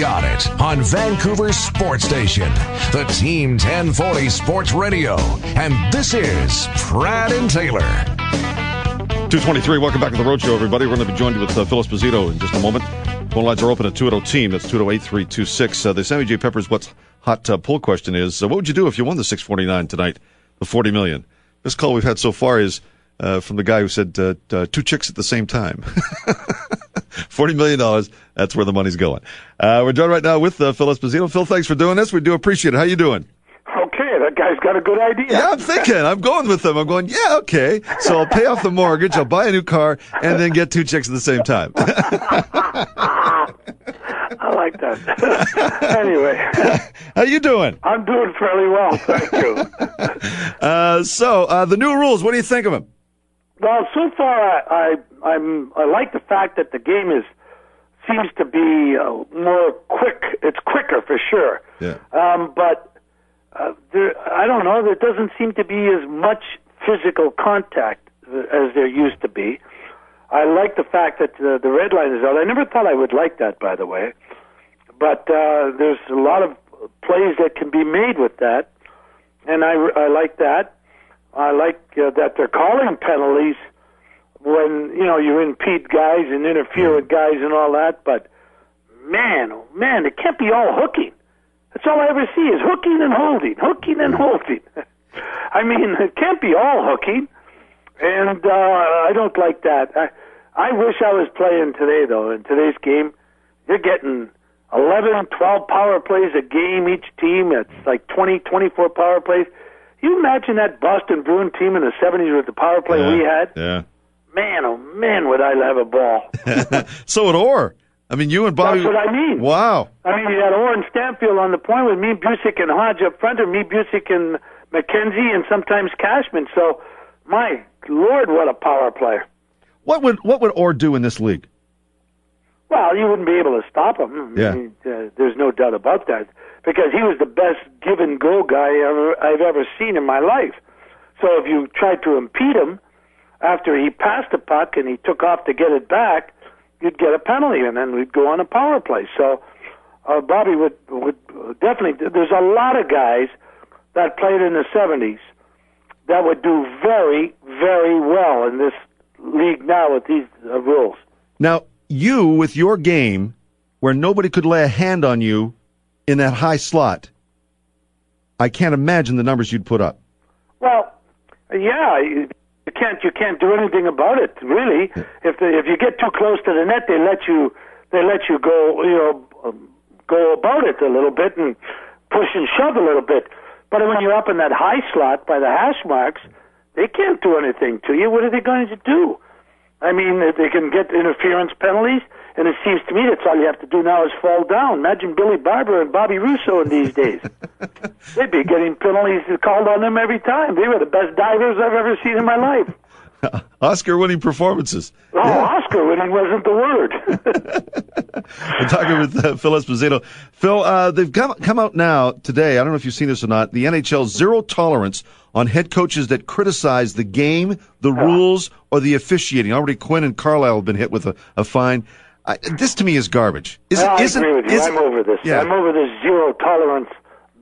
got it on Vancouver's sports station, the Team 1040 Sports Radio. And this is Pratt and Taylor. 223, welcome back to the Road Show, everybody. We're going to be joined with uh, Phil Esposito in just a moment. Phone lines are open at 280 team. That's 280-8326. Uh, the Sammy J. Peppers What's Hot uh, poll question is, uh, what would you do if you won the 649 tonight, the 40 million? This call we've had so far is uh, from the guy who said uh, uh, two chicks at the same time. $40 million, that's where the money's going. Uh, we're joined right now with uh, Phil Esposito. Phil, thanks for doing this. We do appreciate it. How you doing? Okay, that guy's got a good idea. Yeah, I'm thinking. I'm going with them. I'm going, yeah, okay. So I'll pay off the mortgage, I'll buy a new car, and then get two chicks at the same time. I like that. anyway, how you doing? I'm doing fairly well, thank you. uh, so uh, the new rules. What do you think of them? Well, so far I, I I'm I like the fact that the game is seems to be uh, more quick. It's quicker for sure. Yeah. Um, but uh, there, I don't know. There doesn't seem to be as much physical contact as there used to be. I like the fact that uh, the red line is out. I never thought I would like that, by the way. But uh, there's a lot of plays that can be made with that, and I, I like that. I like uh, that they're calling penalties when you know you impede guys and interfere with guys and all that. But man, oh man, it can't be all hooking. That's all I ever see is hooking and holding, hooking and holding. I mean, it can't be all hooking, and uh, I don't like that. I, I wish I was playing today, though. In today's game, you're getting 11, 12 power plays a game each team. It's like 20, 24 power plays. You imagine that Boston Bruin team in the 70s with the power play yeah, we had? Yeah. Man, oh man, would I have a ball. so would Orr. I mean, you and Bobby. That's what I mean. Wow. I mean, you had Orr and Stanfield on the point with me, Bucyk, and Hodge up front, or me, Bucyk, and McKenzie, and sometimes Cashman. So, my Lord, what a power player. What would what would Orr do in this league? Well, you wouldn't be able to stop him. Yeah. I mean, uh, there's no doubt about that because he was the best give and go guy ever I've ever seen in my life. So if you tried to impede him after he passed the puck and he took off to get it back, you'd get a penalty and then we'd go on a power play. So uh, Bobby would would definitely. There's a lot of guys that played in the 70s that would do very very well in this league now with these uh, rules. Now, you with your game, where nobody could lay a hand on you in that high slot, I can't imagine the numbers you'd put up. Well, yeah, you can't you can't do anything about it really. If the, if you get too close to the net, they let you they let you go you know um, go about it a little bit and push and shove a little bit. But when you're up in that high slot by the hash marks, they can't do anything to you. What are they going to do? I mean, they can get interference penalties, and it seems to me that's all you have to do now is fall down. Imagine Billy Barber and Bobby Russo in these days. They'd be getting penalties called on them every time. They were the best divers I've ever seen in my life. Oscar winning performances. Oh, yeah. Oscar winning wasn't the word. We're talking with uh, Phil Esposito. Phil, uh, they've come, come out now today. I don't know if you've seen this or not. The NHL zero tolerance on head coaches that criticize the game, the rules, or the officiating. Already Quinn and Carlyle have been hit with a, a fine. I, this to me is garbage. Is, I agree with you. I'm over this. Yeah. I'm over this zero tolerance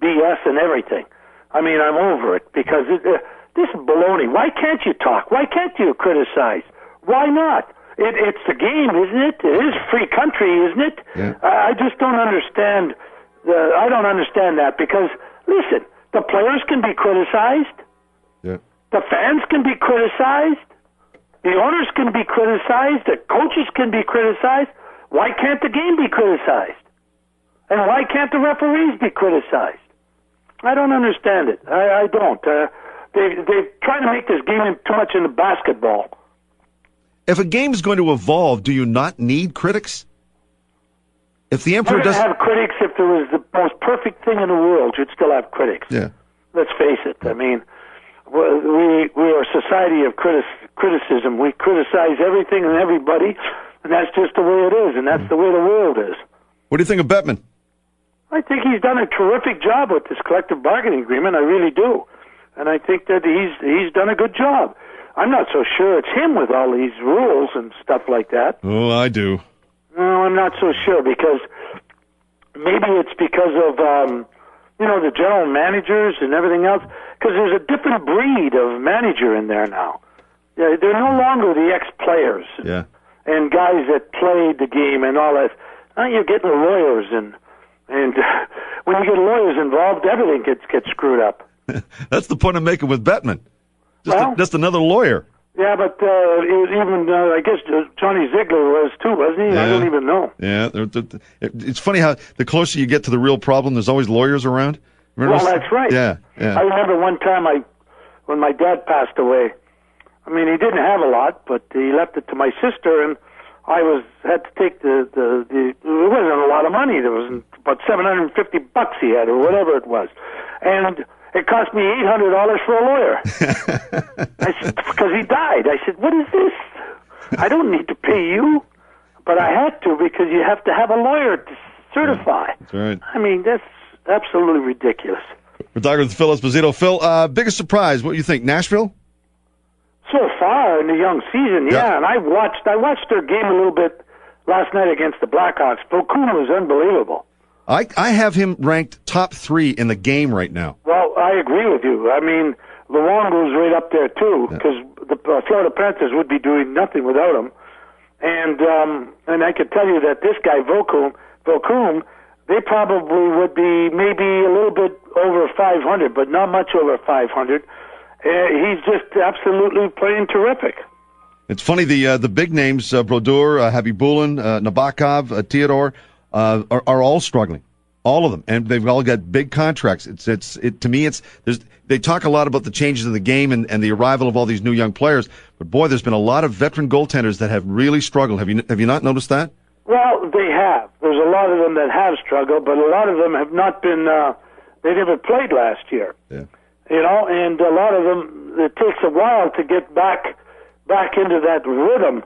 BS and everything. I mean, I'm over it because it, uh, this is baloney. Why can't you talk? Why can't you criticize? Why not? It, it's the game, isn't it? It is free country, isn't it? Yeah. I just don't understand. The, I don't understand that because listen, the players can be criticized. Yeah. The fans can be criticized. The owners can be criticized. The coaches can be criticized. Why can't the game be criticized? And why can't the referees be criticized? I don't understand it. I, I don't. Uh, they they try to make this game too much into basketball. If a game's going to evolve, do you not need critics? If the emperor doesn't, have critics if there was the most perfect thing in the world. You'd still have critics. yeah, Let's face it. I mean, we we are a society of critic, criticism. We criticize everything and everybody, and that's just the way it is, and that's mm. the way the world is. what do you think of Bettman? I think he's done a terrific job with this collective bargaining agreement. I really do, and I think that he's he's done a good job. I'm not so sure it's him with all these rules and stuff like that. Oh, I do. No, I'm not so sure because maybe it's because of um, you know the general managers and everything else. Because there's a different breed of manager in there now. Yeah, they're no longer the ex-players Yeah. and guys that played the game and all that. Now you're getting lawyers and and when you get lawyers involved, everything gets gets screwed up. That's the point I'm making with Bettman. Just, Well- just another lawyer. Yeah, but uh, it was even uh, I guess uh, Johnny Ziegler was too, wasn't he? I Yeah. don't even know. Yeah. they're- they're- it- It's funny how the closer you get to the real problem, there's always lawyers around. Remember Well, that's right. Yeah. Yeah. I remember one time I, when my dad passed away. I mean, he didn't have a lot, but he left it to my sister, and I was had to take the the the. It wasn't a lot of money. There was about seven hundred and fifty bucks he had, or whatever it was, and it cost me eight hundred dollars for a lawyer. I said because he died. I said, "What is this? I don't need to pay you, but I had to because you have to have a lawyer to certify." That's right. I mean, that's absolutely ridiculous. We're talking with Phil Esposito. Phil, uh, biggest surprise, what do you think? Nashville? So far in the young season, yeah, Yeah. and I watched I watched their game a little bit last night against the Blackhawks. Vokoun was unbelievable. I, I have him ranked top three in the game right now. Well, I agree with you. I mean, Luongo's right up there too, because the uh, Florida Panthers would be doing nothing without him. And um, and I could tell you that this guy Vokoun, Vokoun, they probably would be maybe a little bit over 500, but not much over 500. Uh, he's just absolutely playing terrific. It's funny the uh, the big names uh, Brodeur, uh, Khabibulin, uh, Nabokov, uh, Theodore uh, are, are all struggling, all of them, and they've all got big contracts. It's it's it to me it's there's they talk a lot about the changes in the game and, and the arrival of all these new young players, but boy, there's been a lot of veteran goaltenders that have really struggled. Have you have you not noticed that? Well, they have. There's a lot of them that have struggled, but a lot of them have not been. Uh, they never played last year, Yeah. you know, and a lot of them. It takes a while to get back back into that rhythm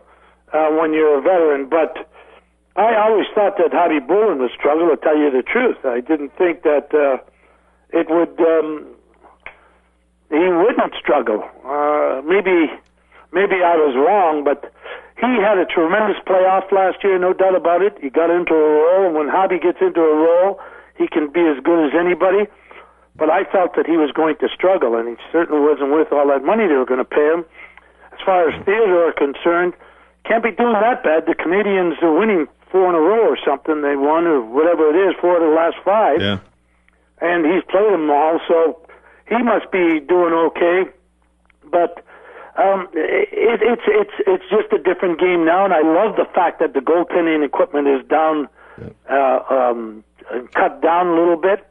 uh, when you're a veteran. But I always thought that Khabibulin would struggle. To tell you the truth, I didn't think that uh, it would. Um, he wouldn't struggle. Uh, maybe, maybe I was wrong, but he had a tremendous playoff last year, no doubt about it. He got into a roll, and when Hobby gets into a roll, he can be as good as anybody. But I felt that he was going to struggle, and he certainly wasn't worth all that money they were going to pay him. As far as Theodore are concerned, can't be doing that bad. The Canadiens are winning four in a row or something. They won, or whatever it is, four of the last five Yeah. and he's played them all, so he must be doing okay. But um, it, it's it's it's just a different game now, and I love the fact that the goaltending equipment is down, uh, um, cut down a little bit.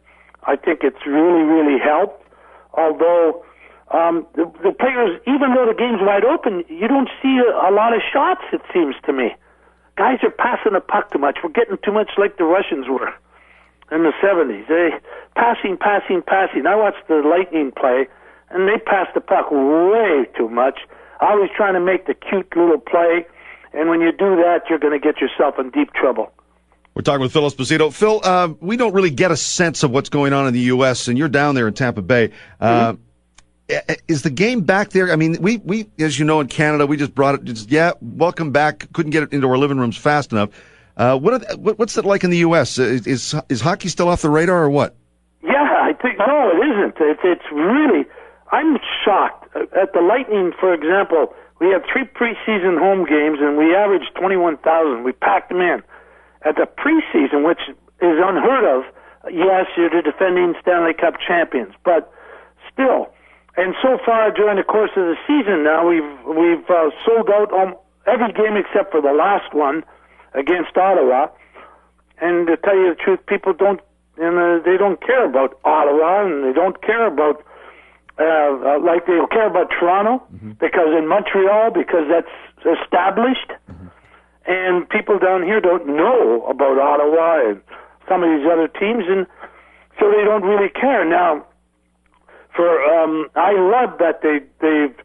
I think it's really really helped. Although um, the, the players, even though the game's wide open, you don't see a, a lot of shots. It seems to me, guys are passing the puck too much. We're getting too much like the Russians were in the 70s. They passing, passing, passing. I watched the Lightning play, and they passed the puck way too much. Always trying to make the cute little play, and when you do that, you're going to get yourself in deep trouble. We're talking with Phil Esposito. Phil, uh, we don't really get a sense of what's going on in the U.S., and you're down there in Tampa Bay. Uh, i- Is the game back there? I mean, we, we, as you know, in Canada, we just brought it. Just, yeah, welcome back. Couldn't get it into our living rooms fast enough. Uh, what, the, what what's it like in the U.S.? Is, is is hockey still off the radar or what? Yeah, I think no, it isn't. It's it's really. I'm shocked at the Lightning. For example, we had three preseason home games, and we averaged twenty-one thousand. We packed them in. At the preseason, which is unheard of. Yes, you're the defending Stanley Cup champions, but still. And so far during the course of the season, now we've we've uh, sold out um, every game except for the last one against Ottawa. And to tell you the truth, people don't, and uh, they don't care about Ottawa, and they don't care about, uh, uh, like they care about Toronto, because in Montreal, because that's established, and people down here don't know about Ottawa and some of these other teams, and so they don't really care. Now, for um, I love that they they've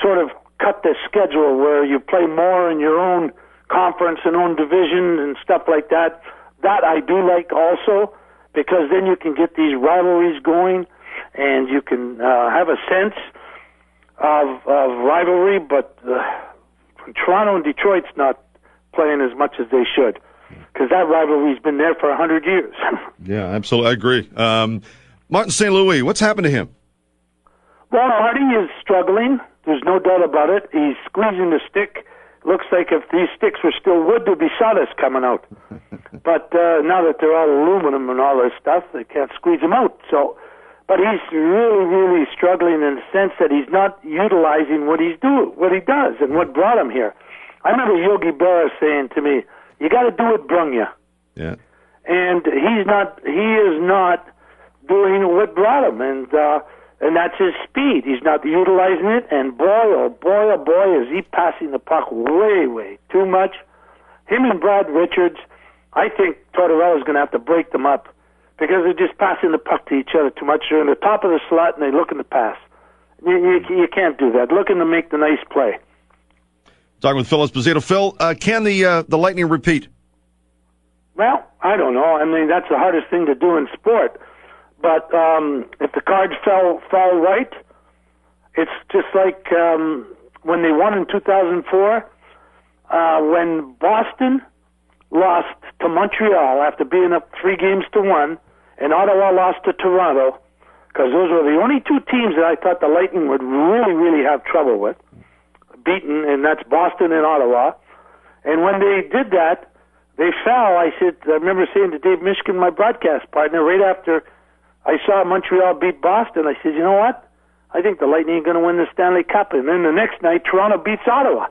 sort of cut the schedule where you play more in your own conference and own division and stuff like that. That I do like also because then you can get these rivalries going and you can uh, have a sense of of rivalry. But uh, Toronto and Detroit's not playing as much as they should. because that rivalry's been there for a hundred years. yeah, absolutely, I agree. Um, Martin St. Louis, what's happened to him? Well, Hardy is struggling. There's no doubt about it. He's squeezing the stick. Looks like if these sticks were still wood, there'd be sawdust coming out. but uh, now that they're all aluminum and all this stuff, they can't squeeze them out. So, but he's really, really struggling in the sense that he's not utilizing what he's do, what he does, and what brought him here. I remember Yogi Berra saying to me, "You got to do what brung you." Yeah. And he's not. He is not doing what brought him, and. uh and that's his speed. He's not utilizing it, and boy, oh boy, oh boy, is he passing the puck way, way too much. Him and Brad Richards, I think Tortorella's going to have to break them up because they're just passing the puck to each other too much. They're in the top of the slot and they look in the pass. You, you, you can't do that. Looking to make the nice play. Talking with Phil Esposito. Phil, uh, can the uh, the Lightning repeat? Well, I don't know. I mean, that's the hardest thing to do in sport. But um, if the cards fell fall right, it's just like um, when they won in 2004, uh, when Boston lost to Montreal after being up three games to one, and Ottawa lost to Toronto, because those were the only two teams that I thought the Lightning would really, really have trouble with, beaten, and that's Boston and Ottawa. And when they did that, they fell. I said, I remember saying to Dave Mishkin, my broadcast partner, right after I saw Montreal beat Boston. I said, you know what? I think the Lightning are going to win the Stanley Cup. And then the next night, Toronto beats Ottawa.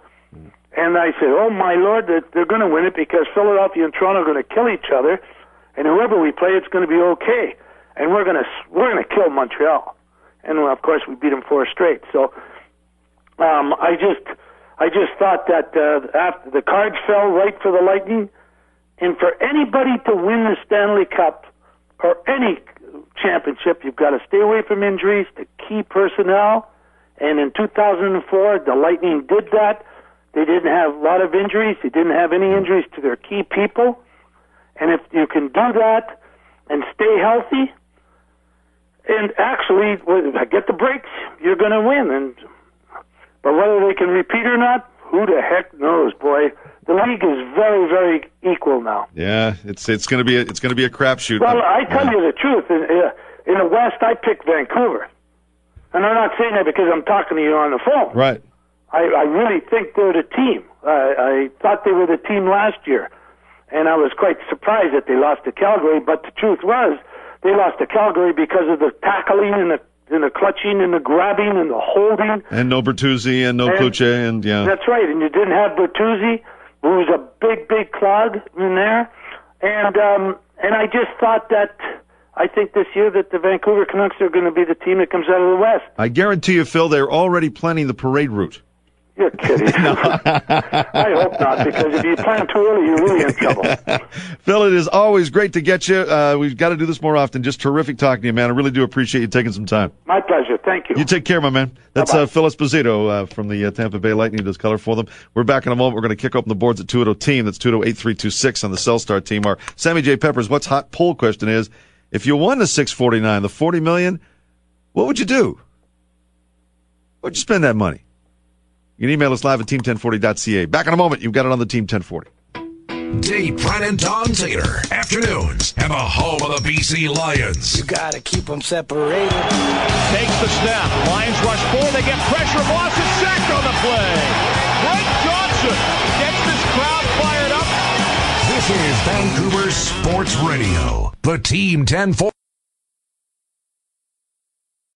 And I said, oh my lord, they're, going to win it because Philadelphia and Toronto are going to kill each other, and whoever we play, it's going to be okay. And we're going to we're going to kill Montreal. And of course, we beat them four straight. So um, I just I just thought that uh, after the cards fell right for the Lightning, and for anybody to win the Stanley Cup or any championship, you've got to stay away from injuries to key personnel. And in 2004, the Lightning did that. They didn't have a lot of injuries. They didn't have any injuries to their key people. And if you can do that and stay healthy, and actually get the breaks, you're going to win. And but whether they can repeat or not, who the heck knows, boy? The league is very, very equal now. Yeah, it's it's going to be a, it's going to be a crapshoot. Well, I tell yeah. you the truth. In, in the West, I picked Vancouver, and I'm not saying that because I'm talking to you on the phone. Right. I, I really think they're the team. I, I thought they were the team last year, and I was quite surprised that they lost to Calgary. But the truth was, they lost to Calgary because of the tackling and the and the clutching and the grabbing and the holding. And no Bertuzzi and no and, and yeah. That's right. And you didn't have Bertuzzi, who was a big, big clog in there. And um, and I just thought that I think this year that the Vancouver Canucks are going to be the team that comes out of the West. I guarantee you, Phil, they're already planning the parade route. You're kidding. I hope not, because if you plan too early, you're really in trouble. Phil, it is always great to get you. Uh, we've got to do this more often. Just terrific talking to you, man. I really do appreciate you taking some time. My pleasure. Thank you. You take care, my man. That's uh, Phil Esposito uh, from the uh, Tampa Bay Lightning does color for them. We're back in a moment. We're going to kick open the boards at 280 team. That's 280 on the Cellstar team. Our Sammy J. Peppers, what's hot poll question is, if you won the 649, the 40 million, what would you do? What'd you spend that money? You can email us live at team1040.ca. Back in a moment. You've got it on the Team 1040. Dave Brent and Don Taylor, afternoons, and the home of the BC Lions. You got to keep them separated. Takes the snap. Lions rush forward. They get pressure. Moss is sacked on the play. Brent Johnson gets this crowd fired up. This is Vancouver Sports Radio, the Team 1040.